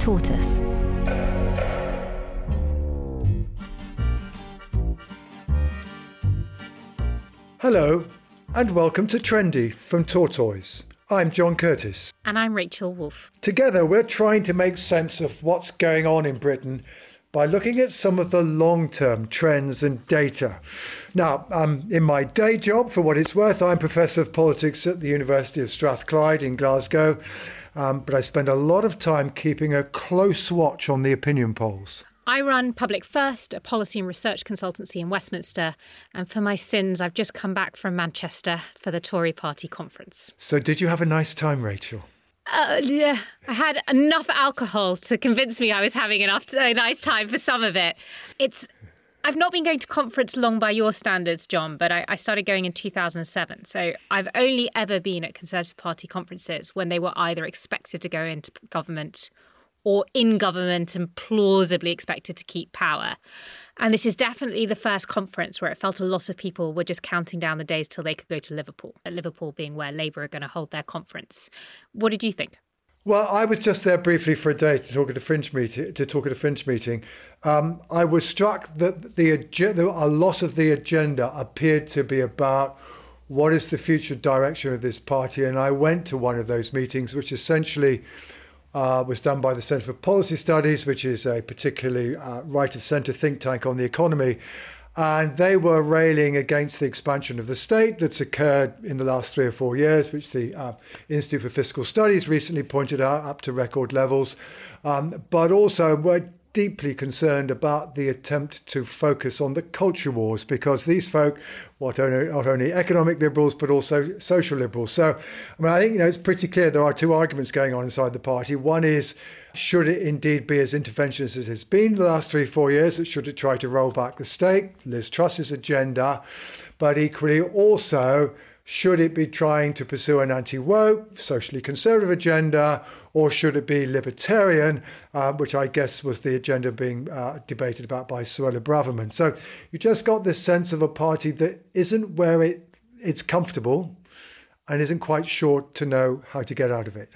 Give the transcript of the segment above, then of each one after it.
Tortoise. Hello, and welcome to Trendy from Tortoise. I'm John Curtice. And I'm Rachel Wolf. Together, we're trying to make sense of what's going on in Britain by looking at some of the long term trends and data. Now, um, in my day job, for what it's worth, I'm Professor of Politics at the University of Strathclyde in Glasgow, um, but I spend a lot of time keeping a close watch on the opinion polls. I run Public First, a policy and research consultancy in Westminster, and for my sins, I've just come back from Manchester for the Tory party conference. So, did you have a nice time, Rachel? Uh, yeah, I had enough alcohol to convince me I was having enough a nice time for some of it. It's I've not been going to conference long by your standards, John, but I, I, started going in 2007. So I've only ever been at Conservative Party conferences when they were either expected to go into government or in government and plausibly expected to keep power. And this is definitely the first conference where it felt a lot of people were just counting down the days till they could go to Liverpool, Liverpool being where Labour are going to hold their conference. What did you think? Well, I was just there briefly for a day to talk at a fringe meeting. To talk at a fringe meeting, um, I was struck that the a lot of the agenda appeared to be about what is the future direction of this party, and I went to one of those meetings, which essentially uh, was done by the Centre for Policy Studies, which is a particularly uh, right of centre think tank on the economy. And they were railing against the expansion of the state that's occurred in the last three or four years, which the uh, Institute for Fiscal Studies recently pointed out up to record levels. Um, but also were deeply concerned about the attempt to focus on the culture wars because these folk not only, not only economic liberals but also social liberals. So, I mean, I think you know it's pretty clear there are two arguments going on inside the party. One is should it indeed be as interventionist as it's been the last three, four years? Should it try to roll back the state, Liz Truss's agenda? But equally, also, should it be trying to pursue an anti woke, socially conservative agenda, or should it be libertarian, uh, which I guess was the agenda being uh, debated about by Suella Braverman? So you just got this sense of a party that isn't where it, it's comfortable and isn't quite sure to know how to get out of it.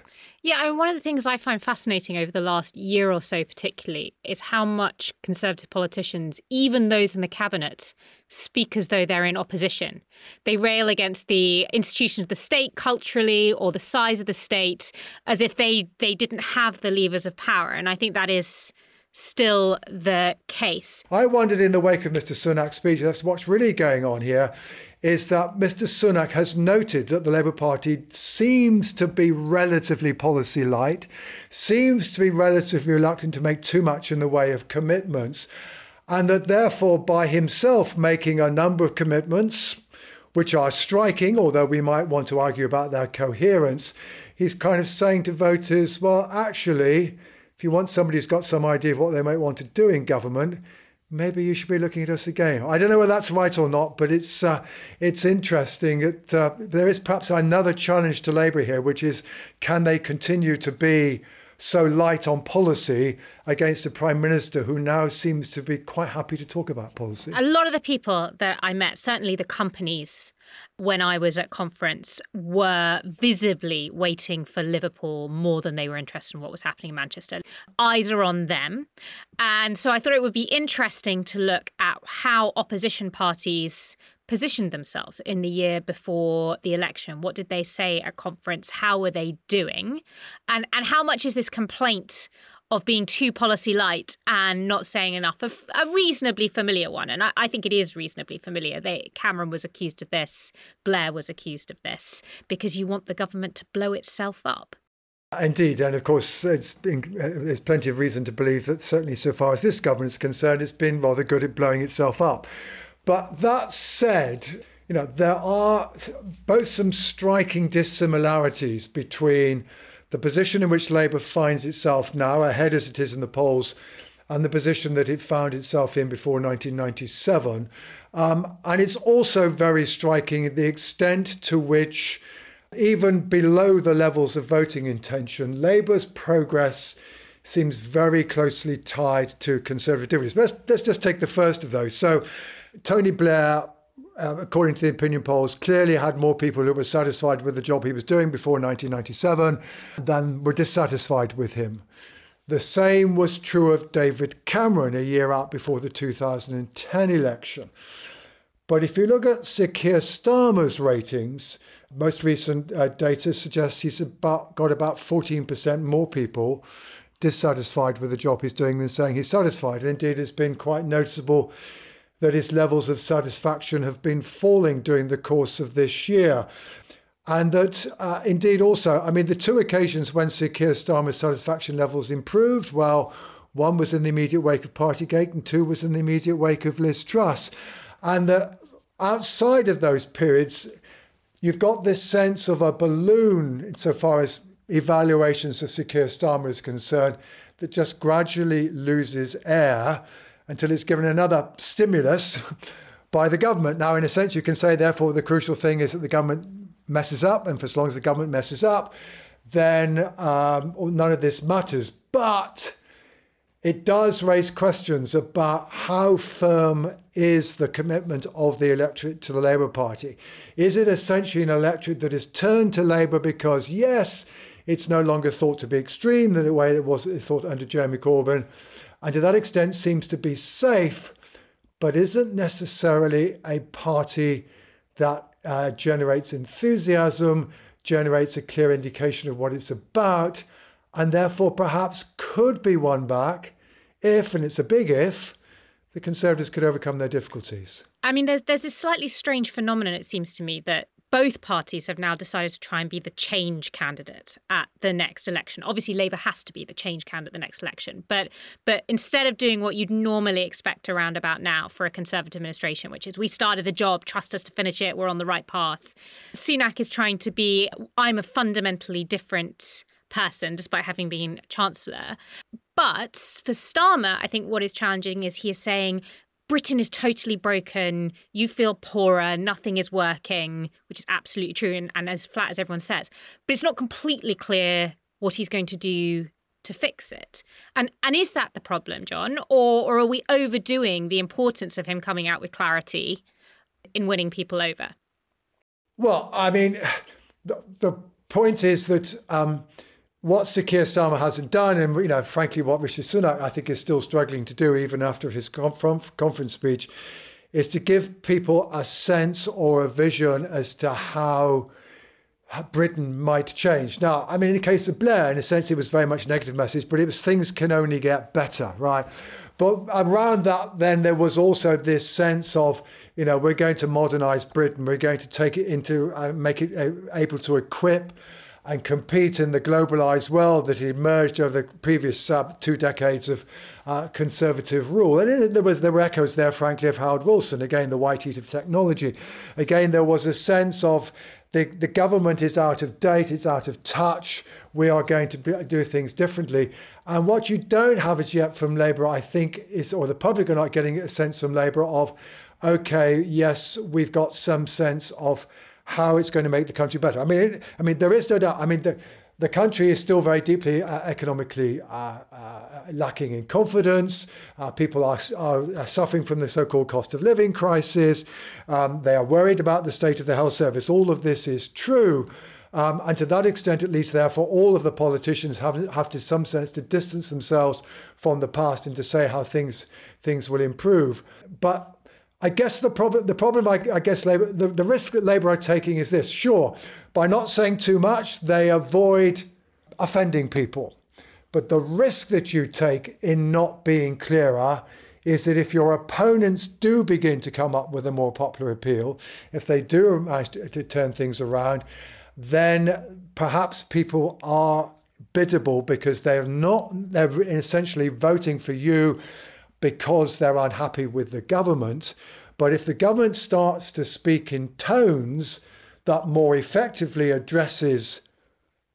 Yeah, I mean, one of the things I find fascinating over the last year or so, particularly, is how much Conservative politicians, even those in the cabinet, speak as though they're in opposition. They rail against the institutions of the state culturally or the size of the state as if they, they didn't have the levers of power. And I think that is still the case. I wondered in the wake of Mr. Sunak's speech, that's what's really going on here is that Mr. Sunak has noted that the Labour Party seems to be relatively policy light, seems to be relatively reluctant to make too much in the way of commitments, and that therefore, by himself making a number of commitments, which are striking, although we might want to argue about their coherence, he's kind of saying to voters, well, actually, if you want somebody who's got some idea of what they might want to do in government, maybe you should be looking at us again. I don't know whether that's right or not, but it's uh, it's interesting that uh, there is perhaps another challenge to Labour here, which is can they continue to be so light on policy against a prime minister who now seems to be quite happy to talk about policy. A lot of the people that I met, certainly the companies when I was at conference, were visibly waiting for Liverpool more than they were interested in what was happening in Manchester. Eyes are on them. And so I thought it would be interesting to look at how opposition parties positioned themselves in the year before the election? What did they say at conference? How were they doing? And and how much is this complaint of being too policy light and not saying enough? A, a reasonably familiar one, and I, I, think it is reasonably familiar. They, Cameron was accused of this, Blair was accused of this, because you want the government to blow itself up. Indeed, and of course, been, uh, there's plenty of reason to believe that certainly so far as this government is concerned, it's been rather good at blowing itself up. But that said, you know, there are both some striking dissimilarities between the position in which Labour finds itself now, ahead as it is in the polls, and the position that it found itself in before 1997. Um, and it's also very striking the extent to which, even below the levels of voting intention, Labour's progress seems very closely tied to Conservative. Let's, let's just take the first of those. So, Tony Blair uh, according to the opinion polls, clearly had more people who were satisfied with the job he was doing before 1997 than were dissatisfied with him. The same was true of David Cameron a year out before the 2010 election. But if you look at Sir Keir Starmer's ratings, most recent uh, data suggests he's about, got about 14% more people dissatisfied with the job he's doing than saying he's satisfied. And indeed, it's been quite noticeable that his levels of satisfaction have been falling during the course of this year. And that uh, indeed also, I mean, the two occasions when Sir Keir Starmer's satisfaction levels improved, well, one was in the immediate wake of Partygate and two was in the immediate wake of Liz Truss. And that outside of those periods, you've got this sense of a balloon insofar as evaluations of Sir Keir Starmer is concerned that just gradually loses air until it's given another stimulus by the government. Now, in a sense, you can say, therefore, the crucial thing is that the government messes up, and for as long as the government messes up, then um, none of this matters. But it does raise questions about how firm is the commitment of the electorate to the Labour Party. Is it essentially an electorate that is turned to Labour because, yes, it's no longer thought to be extreme the way it was thought under Jeremy Corbyn, and to that extent seems to be safe, but isn't necessarily a party that uh, generates enthusiasm, generates a clear indication of what it's about, and therefore perhaps could be won back if, and it's a big if, the Conservatives could overcome their difficulties. I mean, there's there's this slightly strange phenomenon, it seems to me, that both parties have now decided to try and be the change candidate at the next election. Obviously, Labour has to be the change candidate at the next election, but but instead of doing what you'd normally expect around about now for a Conservative administration, which is we started the job, trust us to finish it, we're on the right path, Sunak is trying to be I'm a fundamentally different person, despite having been chancellor. But for Starmer, I think what is challenging is he is saying Britain is totally broken. You feel poorer. Nothing is working, which is absolutely true and, and as flat as everyone says. But it's not completely clear what he's going to do to fix it. And and is that the problem, John? Or or are we overdoing the importance of him coming out with clarity in winning people over? Well, I mean, the, the point is that um, what Sir Keir Starmer hasn't done, and you know, frankly, what Rishi Sunak I think is still struggling to do, even after his conference speech, is to give people a sense or a vision as to how Britain might change. Now, I mean, in the case of Blair, in a sense, it was very much a negative message, but it was things can only get better, right? But around that, then there was also this sense of, you know, we're going to modernize Britain, we're going to take it into, uh, make it uh, able to equip and compete in the globalized world that had emerged over the previous uh, two decades of uh, conservative rule. And there was there were echoes there, frankly, of Harold Wilson. Again, the white heat of technology. Again, there was a sense of the, the government is out of date, it's out of touch. We are going to be, do things differently. And what you don't have as yet from Labour, I think, is, or the public are not getting a sense from Labour of, okay, yes, we've got some sense of how it's going to make the country better. I mean, I mean, there is no doubt. I mean, the the country is still very deeply uh, economically uh, uh, lacking in confidence. Uh, people are, are, suffering from the so-called cost of living crisis. Um, they are worried about the state of the health service. All of this is true. Um, and to that extent, at least, therefore, all of the politicians have, have to some sense to distance themselves from the past and to say how things things will improve. But I guess the problem, the problem, I, I guess, Labour, the, the risk that Labour are taking is this: sure, by not saying too much, they avoid offending people, but the risk that you take in not being clearer is that if your opponents do begin to come up with a more popular appeal, if they do manage to, to turn things around, then perhaps people are biddable because they're not, they're essentially voting for you because they're unhappy with the government. But if the government starts to speak in tones that more effectively addresses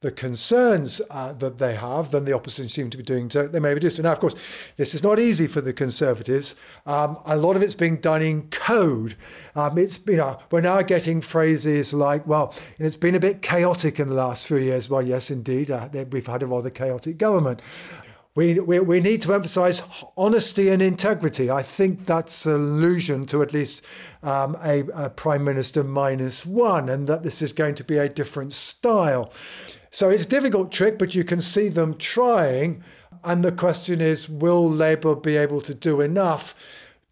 the concerns uh, that they have than the opposition seem to be doing. So they may be distant. Now, of course, this is not easy for the Conservatives. Um, a lot of it's being done in code. Um, it's you know we're now getting phrases like, "Well, it's been a bit chaotic in the last few years." Well, yes, indeed, uh, we've had a rather chaotic government. We, we, we need to emphasize honesty and integrity. I think that's allusion to at least um, a, a prime minister minus one, and that this is going to be a different style. So it's a difficult trick, but you can see them trying. And the question is, will Labour be able to do enough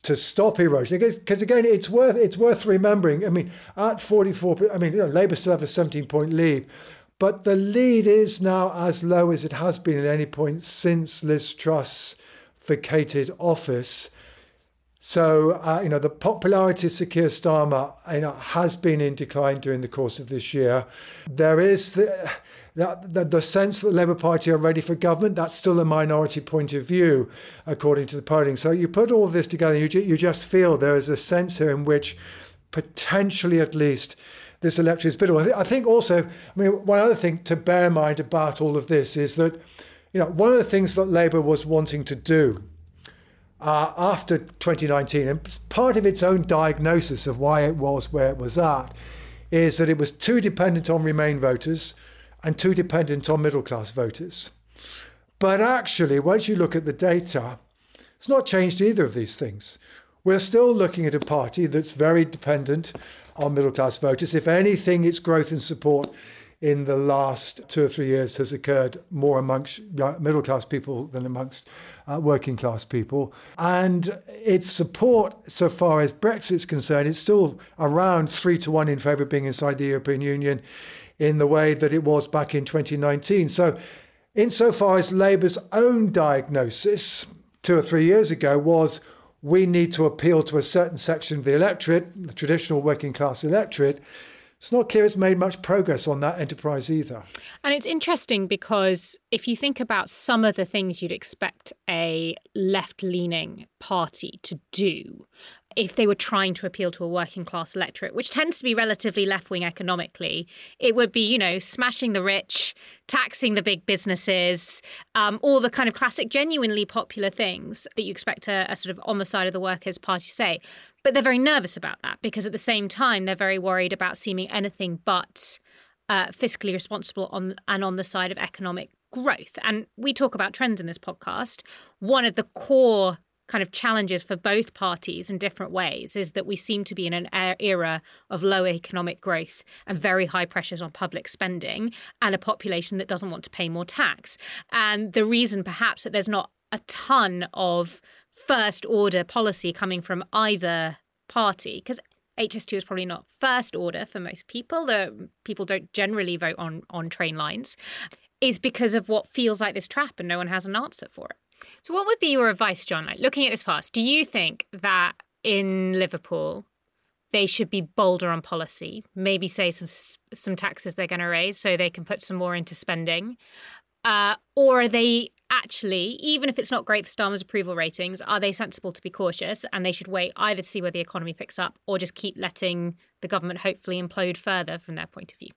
to stop erosion? Because again, it's worth it's worth remembering. I mean, at 44, I mean, you know, Labour still have a 17 point lead, but the lead is now as low as it has been at any point since Liz Truss vacated office. So, uh, you know, the popularity of Sir Keir Starmer you know, has been in decline during the course of this year. There is the, the, the sense that the Labour Party are ready for government, that's still a minority point of view, according to the polling. So you put all this together, you, you just feel there is a sense here in which potentially at least this election is biddable. I think also, I mean, one other thing to bear in mind about all of this is that, you know, one of the things that Labour was wanting to do uh, after 2019, and part of its own diagnosis of why it was where it was at, is that it was too dependent on Remain voters and too dependent on middle class voters. But actually, once you look at the data, it's not changed either of these things. We're still looking at a party that's very dependent on middle class voters. If anything, its growth in support in the last two or three years has occurred more amongst middle class people than amongst uh, working class people. And its support, so far as Brexit's concerned, is still around three to one in favour of being inside the European Union in the way that it was back in 2019. So, insofar as Labour's own diagnosis two or three years ago was we need to appeal to a certain section of the electorate, the traditional working class electorate, it's not clear it's made much progress on that enterprise either. And it's interesting because if you think about some of the things you'd expect a left leaning party to do, if they were trying to appeal to a working class electorate, which tends to be relatively left wing economically, it would be, you know, smashing the rich, taxing the big businesses, um, all the kind of classic, genuinely popular things that you expect a, a sort of on the side of the workers' party to say. But they're very nervous about that because at the same time, they're very worried about seeming anything but uh, fiscally responsible on and on the side of economic growth. And we talk about trends in this podcast. One of the core kind of challenges for both parties in different ways is that we seem to be in an era of low economic growth and very high pressures on public spending and a population that doesn't want to pay more tax. And the reason perhaps that there's not a ton of first order policy coming from either party because HS2 is probably not first order for most people. The people don't generally vote on on train lines is because of what feels like this trap and no one has an answer for it. So, what would be your advice, John? Like looking at this past, do you think that in Liverpool they should be bolder on policy? Maybe say some some taxes they're going to raise so they can put some more into spending, uh, or are they actually, even if it's not great for Starmer's approval ratings, are they sensible to be cautious and they should wait either to see where the economy picks up or just keep letting the government hopefully implode further from their point of view?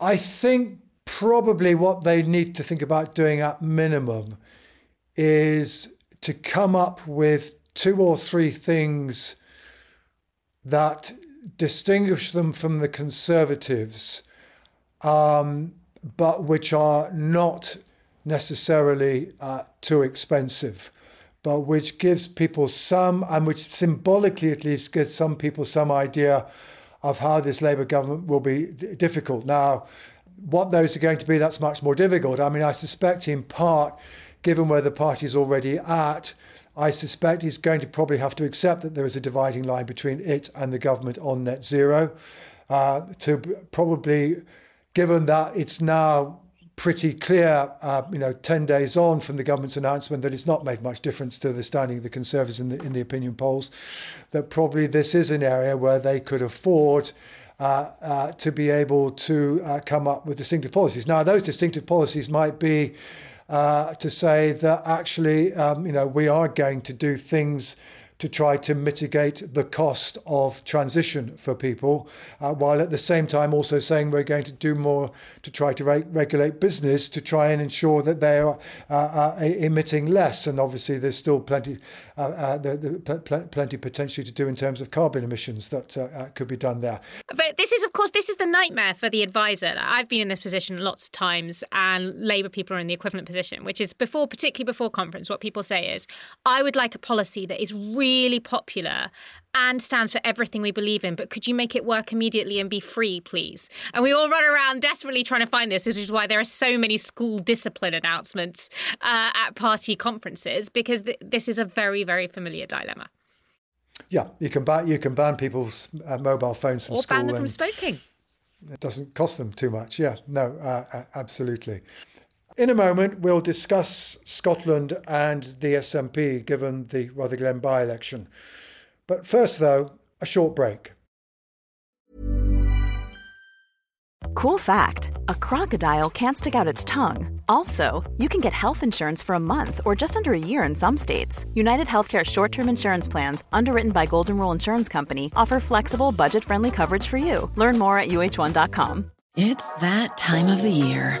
I think probably what they need to think about doing at minimum is to come up with two or three things that distinguish them from the conservatives, um, but which are not necessarily uh, too expensive, but which gives people some, and which symbolically at least gives some people some idea of how this Labour government will be difficult. Now, what those are going to be, that's much more difficult. I mean, I suspect in part given where the party is already at, I suspect he's going to probably have to accept that there is a dividing line between it and the government on net zero. Uh, to probably, given that it's now pretty clear, uh, you know, 10 days on from the government's announcement that it's not made much difference to the standing of the Conservatives in the, in the opinion polls, that probably this is an area where they could afford uh, uh, to be able to uh, come up with distinctive policies. Now, those distinctive policies might be uh, to say that actually, um, you know, we are going to do things to try to mitigate the cost of transition for people, uh, while at the same time also saying we're going to do more to try to re- regulate business to try and ensure that they are uh, uh, emitting less. And obviously, there's still plenty, uh, uh, the, the, pl- plenty potentially to do in terms of carbon emissions that uh, could be done there. But this is, of course, this is the nightmare for the advisor. I've been in this position lots of times, and Labour people are in the equivalent position, which is before, particularly before conference, what people say is, I would like a policy that is really popular and stands for everything we believe in, but could you make it work immediately and be free, please? And we all run around desperately trying to find this, which is why there are so many school discipline announcements uh, at party conferences, because th- this is a very, very familiar dilemma. Yeah, you can ban you can ban people's uh, mobile phones from or school. ban them from smoking. It doesn't cost them too much. Yeah, no, uh, absolutely. In a moment, we'll discuss Scotland and the SNP given the Rutherglen by election. But first, though, a short break. Cool fact a crocodile can't stick out its tongue. Also, you can get health insurance for a month or just under a year in some states. United Healthcare short term insurance plans, underwritten by Golden Rule Insurance Company, offer flexible, budget friendly coverage for you. Learn more at uh1.com. It's that time of the year.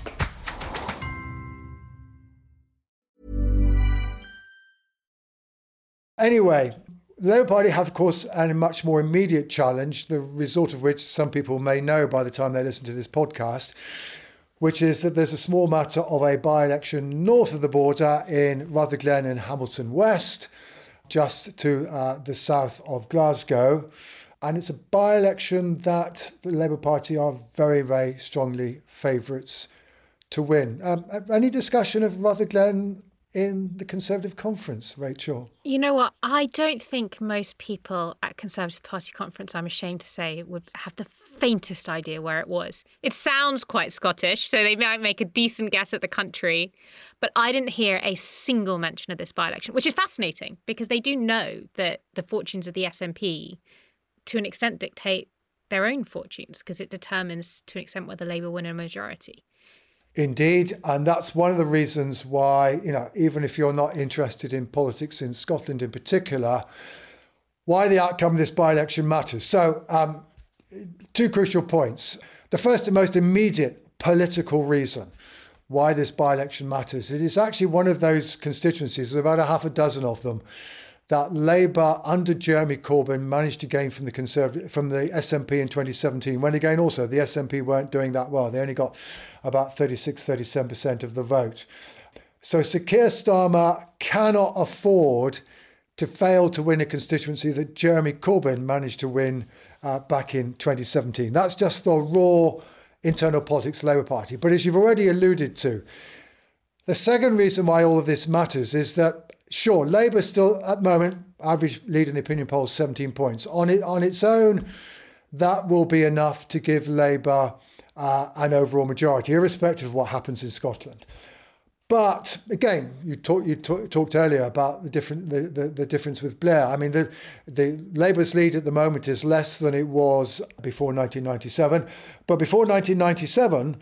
Anyway, the Labour Party have, of course, a much more immediate challenge, the result of which some people may know by the time they listen to this podcast, which is that there's a small matter of a by election north of the border in Rutherglen and Hamilton West, just to uh, the south of Glasgow. And it's a by election that the Labour Party are very, very strongly favourites to win. Um, any discussion of Rutherglen in the Conservative conference, Rachel? You know what? I don't think most people at Conservative Party conference, I'm ashamed to say, would have the faintest idea where it was. It sounds quite Scottish, so they might make a decent guess at the country. But I didn't hear a single mention of this by election, which is fascinating because they do know that the fortunes of the SNP, to an extent, dictate their own fortunes because it determines to an extent whether Labour win a majority. Indeed, and that's one of the reasons why, you know, even if you're not interested in politics in Scotland in particular, why the outcome of this by election matters. So, um, two crucial points. The first and most immediate political reason why this by election matters it is actually one of those constituencies, there's about a half a dozen of them, that Labour under Jeremy Corbyn managed to gain from the Conservative from the SNP in 2017. When again, also the SNP weren't doing that well. They only got about 36, 37% of the vote. So Sir Keir Starmer cannot afford to fail to win a constituency that Jeremy Corbyn managed to win uh, back in 2017. That's just the raw internal politics Labour Party. But as you've already alluded to, the second reason why all of this matters is that sure, Labour still at the moment average lead in the opinion polls 17 points on it on its own. That will be enough to give Labour uh, an overall majority, irrespective of what happens in Scotland. But again, you, talk, you talk, talked earlier about the different the, the, the, difference with Blair. I mean, the the Labour's lead at the moment is less than it was before 1997. But before 1997,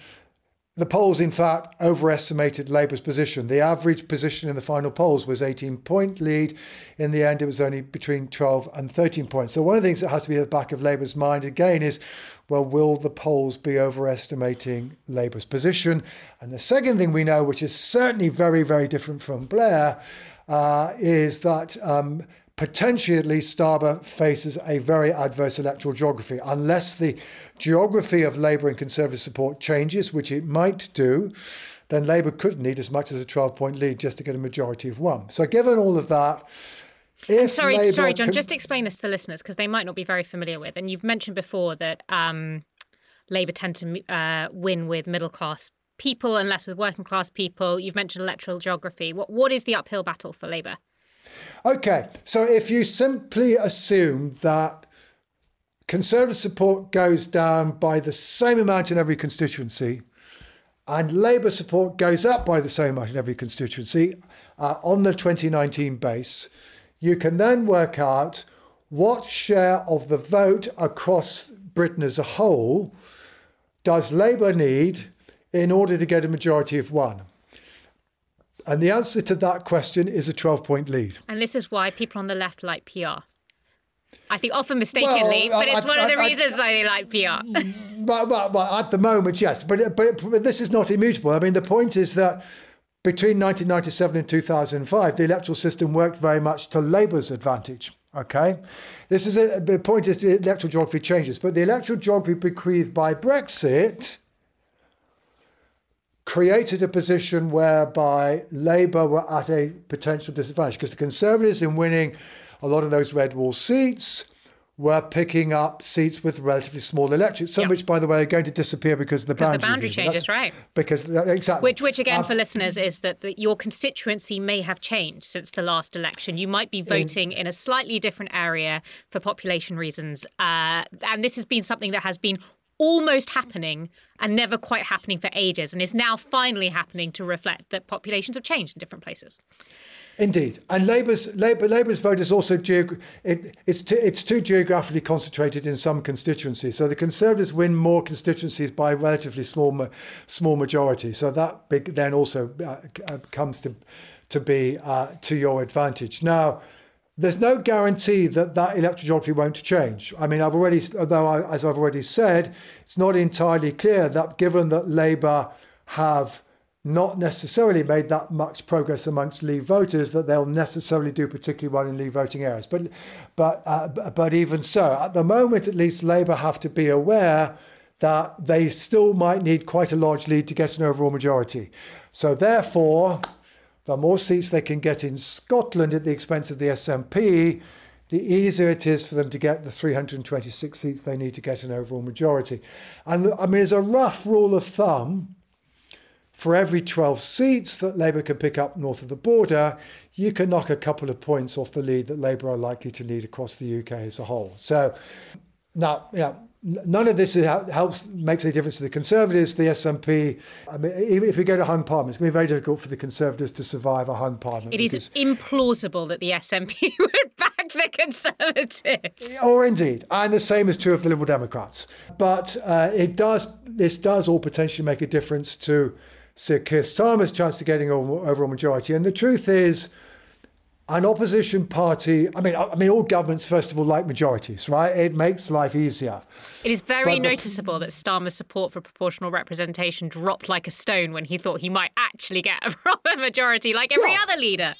the polls, in fact, overestimated Labour's position. The average position in the final polls was 18 point lead. In the end, it was only between 12 and 13 points. So, one of the things that has to be at the back of Labour's mind again is well, will the polls be overestimating Labour's position? And the second thing we know, which is certainly very, very different from Blair, uh, is that um, potentially at least Starmer faces a very adverse electoral geography. Unless the geography of Labour and Conservative support changes, which it might do, then Labour could need as much as a 12 point lead just to get a majority of one. So, given all of that, if sorry, Labour sorry, John. Can... Just explain this to the listeners because they might not be very familiar with. And you've mentioned before that um, Labour tend to uh, win with middle class people and less with working class people. You've mentioned electoral geography. What what is the uphill battle for Labour? Okay, so if you simply assume that Conservative support goes down by the same amount in every constituency, and Labour support goes up by the same amount in every constituency uh, on the 2019 base, you can then work out what share of the vote across Britain as a whole does Labour need in order to get a majority of one? And the answer to that question is a 12 point lead. And this is why people on the left like PR. I think often mistakenly, well, but it's I, one of the I, reasons I, they like PR. But, but, but, at the moment, yes. But, but, but this is not immutable. I mean, the point is that between 1997 and 2005, the electoral system worked very much to Labour's advantage. Okay, this is a, the point is the electoral geography changes, but the electoral geography bequeathed by Brexit created a position whereby Labour were at a potential disadvantage because the Conservatives, in winning a lot of those red wall seats, were picking up seats with relatively small electorates, some yep. which, by the way, are going to disappear because of the boundary, the boundary changes, right? Because exactly, which, which again, um, for listeners, is that the, your constituency may have changed since the last election. You might be voting in, in a slightly different area for population reasons, uh, and this has been something that has been almost happening and never quite happening for ages, and is now finally happening to reflect that populations have changed in different places. Indeed, and Labour's Labour, Labour's vote is also geog- it, it's too, it's too geographically concentrated in some constituencies. So the Conservatives win more constituencies by a relatively small small majority. So that big then also uh, uh, comes to to be uh, to your advantage. Now, there's no guarantee that that electoral geography won't change. I mean, I've already, although I, as I've already said, it's not entirely clear that given that Labour have not necessarily made that much progress amongst Leave voters that they'll necessarily do particularly well in Leave voting areas. But, but, uh, but even so, at the moment, at least, Labour have to be aware that they still might need quite a large lead to get an overall majority. So therefore, the more seats they can get in Scotland at the expense of the SNP, the easier it is for them to get the 326 seats they need to get an overall majority. And I mean, as a rough rule of thumb, for every 12 seats that Labour can pick up north of the border, you can knock a couple of points off the lead that Labour are likely to need across the UK as a whole. So now, yeah, none of this helps makes any difference to the Conservatives, the SNP. I mean, even if we go to hung parliament, it's going to be very difficult for the Conservatives to survive a hung parliament. It is implausible that the SNP would back the Conservatives. Or indeed, and the same is true of the Liberal Democrats. But uh, it does. This does all potentially make a difference to Sir Keir Starmer's chance of getting an overall majority. And the truth is, an opposition party. I mean, I mean, all governments first of all like majorities, right? It makes life easier. It is very but noticeable the, that Starmer's support for proportional representation dropped like a stone when he thought he might actually get a proper majority, like every yeah. other leader.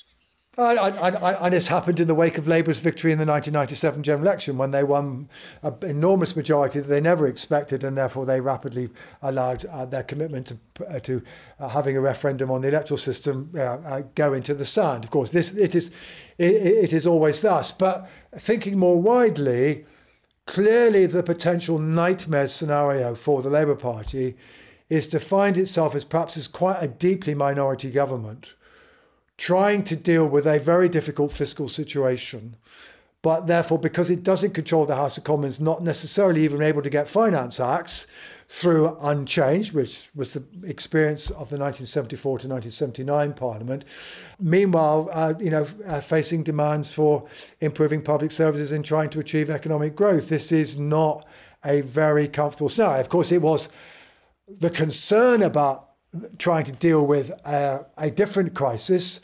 And this happened in the wake of Labour's victory in the 1997 general election when they won an enormous majority that they never expected, and therefore they rapidly allowed uh, their commitment to, uh, to uh, having a referendum on the electoral system uh, uh, go into the sand. Of course, this it is it, it is always thus. But thinking more widely, clearly the potential nightmare scenario for the Labour Party is to find itself as perhaps as quite a deeply minority government trying to deal with a very difficult fiscal situation. But therefore, because it doesn't control the House of Commons, not necessarily even able to get finance acts through unchanged, which was the experience of the 1974 to 1979 Parliament. Meanwhile, uh, you know, uh, facing demands for improving public services and trying to achieve economic growth. This is not a very comfortable scenario. Of course, it was the concern about trying to deal with a, a different crisis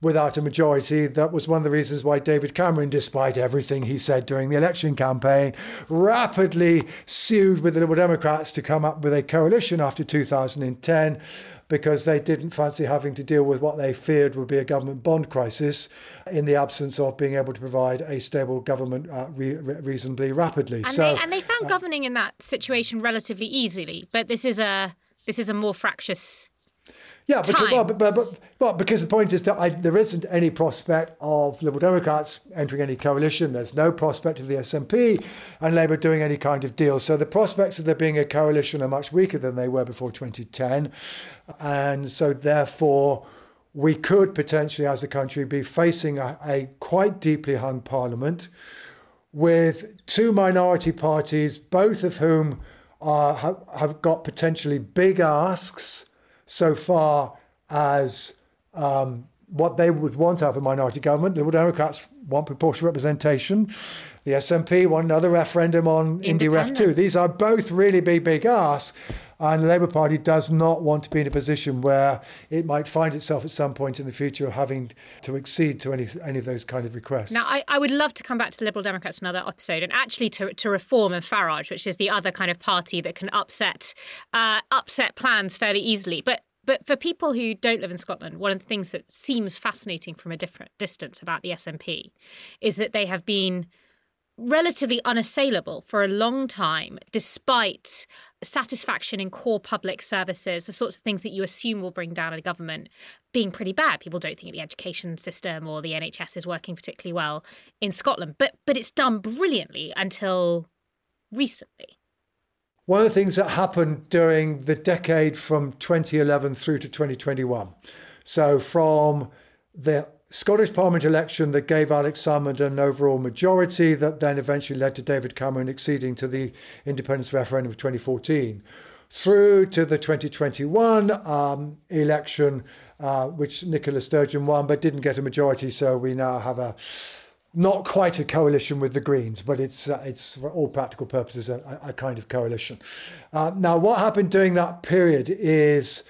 without a majority. That was one of the reasons why David Cameron, despite everything he said during the election campaign, rapidly sued with the Liberal Democrats to come up with a coalition after 2010 because they didn't fancy having to deal with what they feared would be a government bond crisis in the absence of being able to provide a stable government uh, re- reasonably rapidly. And, so, they, and they found uh, governing in that situation relatively easily, but this is a this is a more fractious Yeah, because, well, but, but, well, because the point is that I, there isn't any prospect of Liberal Democrats entering any coalition. There's no prospect of the SNP and Labour doing any kind of deal. So the prospects of there being a coalition are much weaker than they were before 2010. And so therefore, we could potentially, as a country, be facing a, a quite deeply hung parliament with two minority parties, both of whom are, have, have got potentially big asks so far as um, what they would want out of a minority government. The Democrats want proportional representation. The SNP want another referendum on IndyRef 2. These are both really big, big asks. And the Labour Party does not want to be in a position where it might find itself at some point in the future having to accede to any any of those kind of requests. Now, I, I would love to come back to the Liberal Democrats another episode and actually to, to Reform and Farage, which is the other kind of party that can upset uh, upset plans fairly easily. But but for people who don't live in Scotland, one of the things that seems fascinating from a different distance about the SNP is that they have been relatively unassailable for a long time, despite satisfaction in core public services, the sorts of things that you assume will bring down a government being pretty bad. People don't think the education system or the NHS is working particularly well in Scotland, but but it's done brilliantly until recently. One of the things that happened during the decade from 2011 through to 2021, so from the Scottish Parliament election that gave Alex Salmond an overall majority that then eventually led to David Cameron acceding to the independence referendum of 2014, through to the 2021 um, election, uh, which Nicola Sturgeon won but didn't get a majority. So we now have a not quite a coalition with the Greens, but it's uh, it's for all practical purposes a, a kind of coalition. Uh, now, what happened during that period is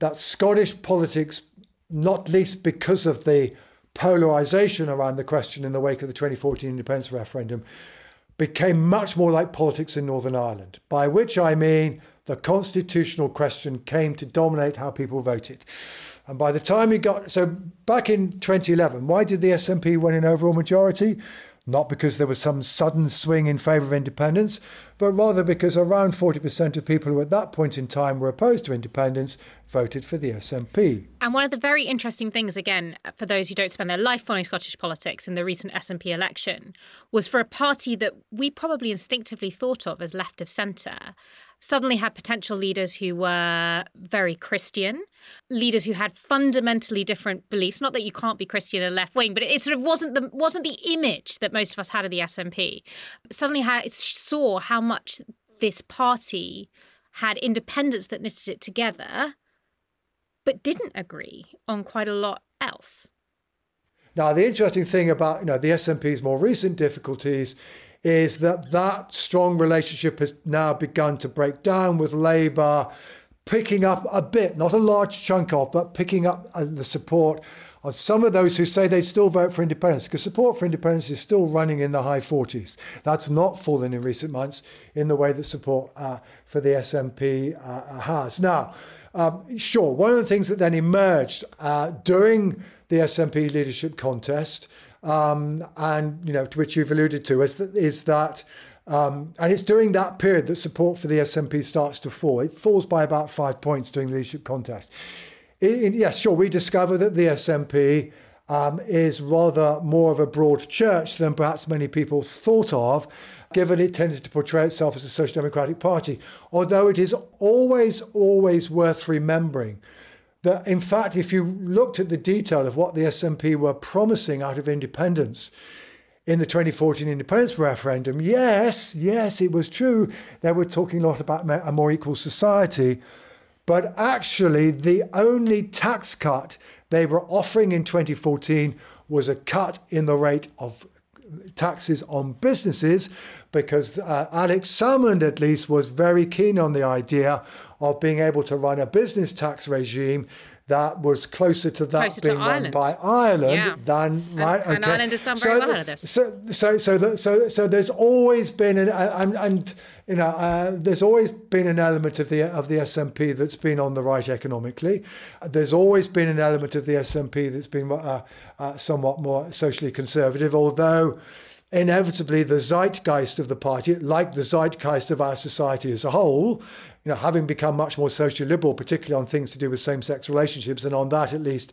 that Scottish politics, not least because of the polarisation around the question in the wake of the 2014 independence referendum, became much more like politics in Northern Ireland. By which I mean the constitutional question came to dominate how people voted. And by the time he got, so back in 2011, why did the SNP win an overall majority? Not because there was some sudden swing in favour of independence, but rather because around 40% of people who at that point in time were opposed to independence voted for the SNP. And one of the very interesting things, again, for those who don't spend their life following Scottish politics in the recent SNP election, was for a party that we probably instinctively thought of as left of centre suddenly had potential leaders who were very Christian, leaders who had fundamentally different beliefs. Not that you can't be Christian and left wing, but it sort of wasn't the wasn't the image that most of us had of the SNP. Suddenly, had, saw how much this party had independence that knitted it together, but didn't agree on quite a lot else. Now, the interesting thing about you know the SNP's more recent difficulties is that that strong relationship has now begun to break down with Labour picking up a bit, not a large chunk of, but picking up uh, the support of some of those who say they still vote for independence, because support for independence is still running in the high 40s. That's not fallen in recent months in the way that support uh, for the SNP uh, has. Now, um, sure, one of the things that then emerged uh, during the SNP leadership contest um, and you know to which you've alluded to is that is that um, and it's during that period that support for the SNP starts to fall. It falls by about five points during the leadership contest. Yes, yeah, sure, we discover that the SNP um, is rather more of a broad church than perhaps many people thought of, given it tended to portray itself as a social democratic party. Although it is always, always worth remembering that in fact, if you looked at the detail of what the SNP were promising out of independence in the 2014 independence referendum, yes, yes, it was true. They were talking a lot about a more equal society. But actually, the only tax cut they were offering in 2014 was a cut in the rate of taxes on businesses because uh, Alex Salmond, at least, was very keen on the idea of being able to run a business tax regime that was closer to that closer being to run by Ireland yeah. than right. And, okay. Ireland has done very so well out of this. So so so the, so so there's always been an and, and you know uh, there's always been an element of the of the SNP that's been on the right economically. There's always been an element of the SNP that's been uh, uh, somewhat more socially conservative, although inevitably the zeitgeist of the party, like the zeitgeist of our society as a whole, you know, having become much more socially liberal, particularly on things to do with same-sex relationships, and on that at least,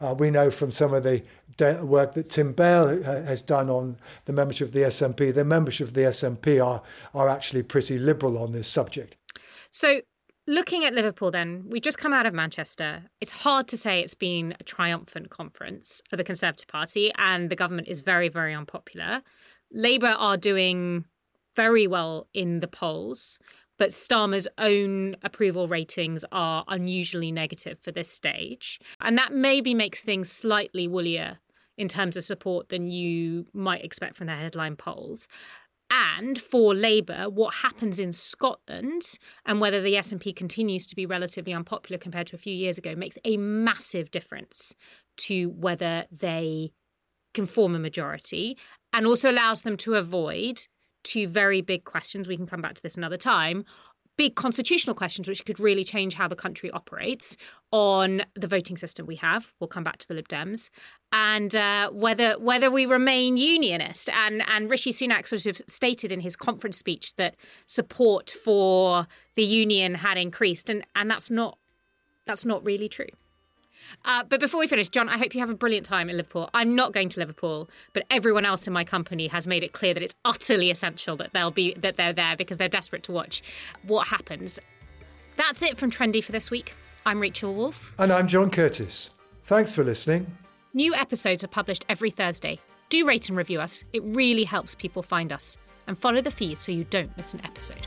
uh, we know from some of the de- work that Tim Bale has done on the membership of the SNP, the membership of the SNP are are actually pretty liberal on this subject. So Looking at Liverpool, then, we just come out of Manchester. It's hard to say it's been a triumphant conference for the Conservative Party, and the government is very, very unpopular. Labour are doing very well in the polls, but Starmer's own approval ratings are unusually negative for this stage. And that maybe makes things slightly woollier in terms of support than you might expect from the headline polls and for Labour, what happens in Scotland and whether the SNP continues to be relatively unpopular compared to a few years ago makes a massive difference to whether they can form a majority and also allows them to avoid two very big questions. We can come back to this another time big constitutional questions which could really change how the country operates on the voting system we have. We'll come back to the Lib Dems and uh, whether whether we remain unionist. And and Rishi Sunak sort of stated in his conference speech that support for the union had increased, and and that's not that's not really true. Uh, but before we finish, John, I hope you have a brilliant time in Liverpool. I'm not going to Liverpool, but everyone else in my company has made it clear that it's utterly essential that they'll be that they're there because they're desperate to watch what happens. That's it from Trendy for this week. I'm Rachel Wolf. And I'm John Curtice. Thanks for listening. New episodes are published every Thursday. Do rate and review us, it really helps people find us. And follow the feed so you don't miss an episode.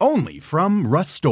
Only from Rust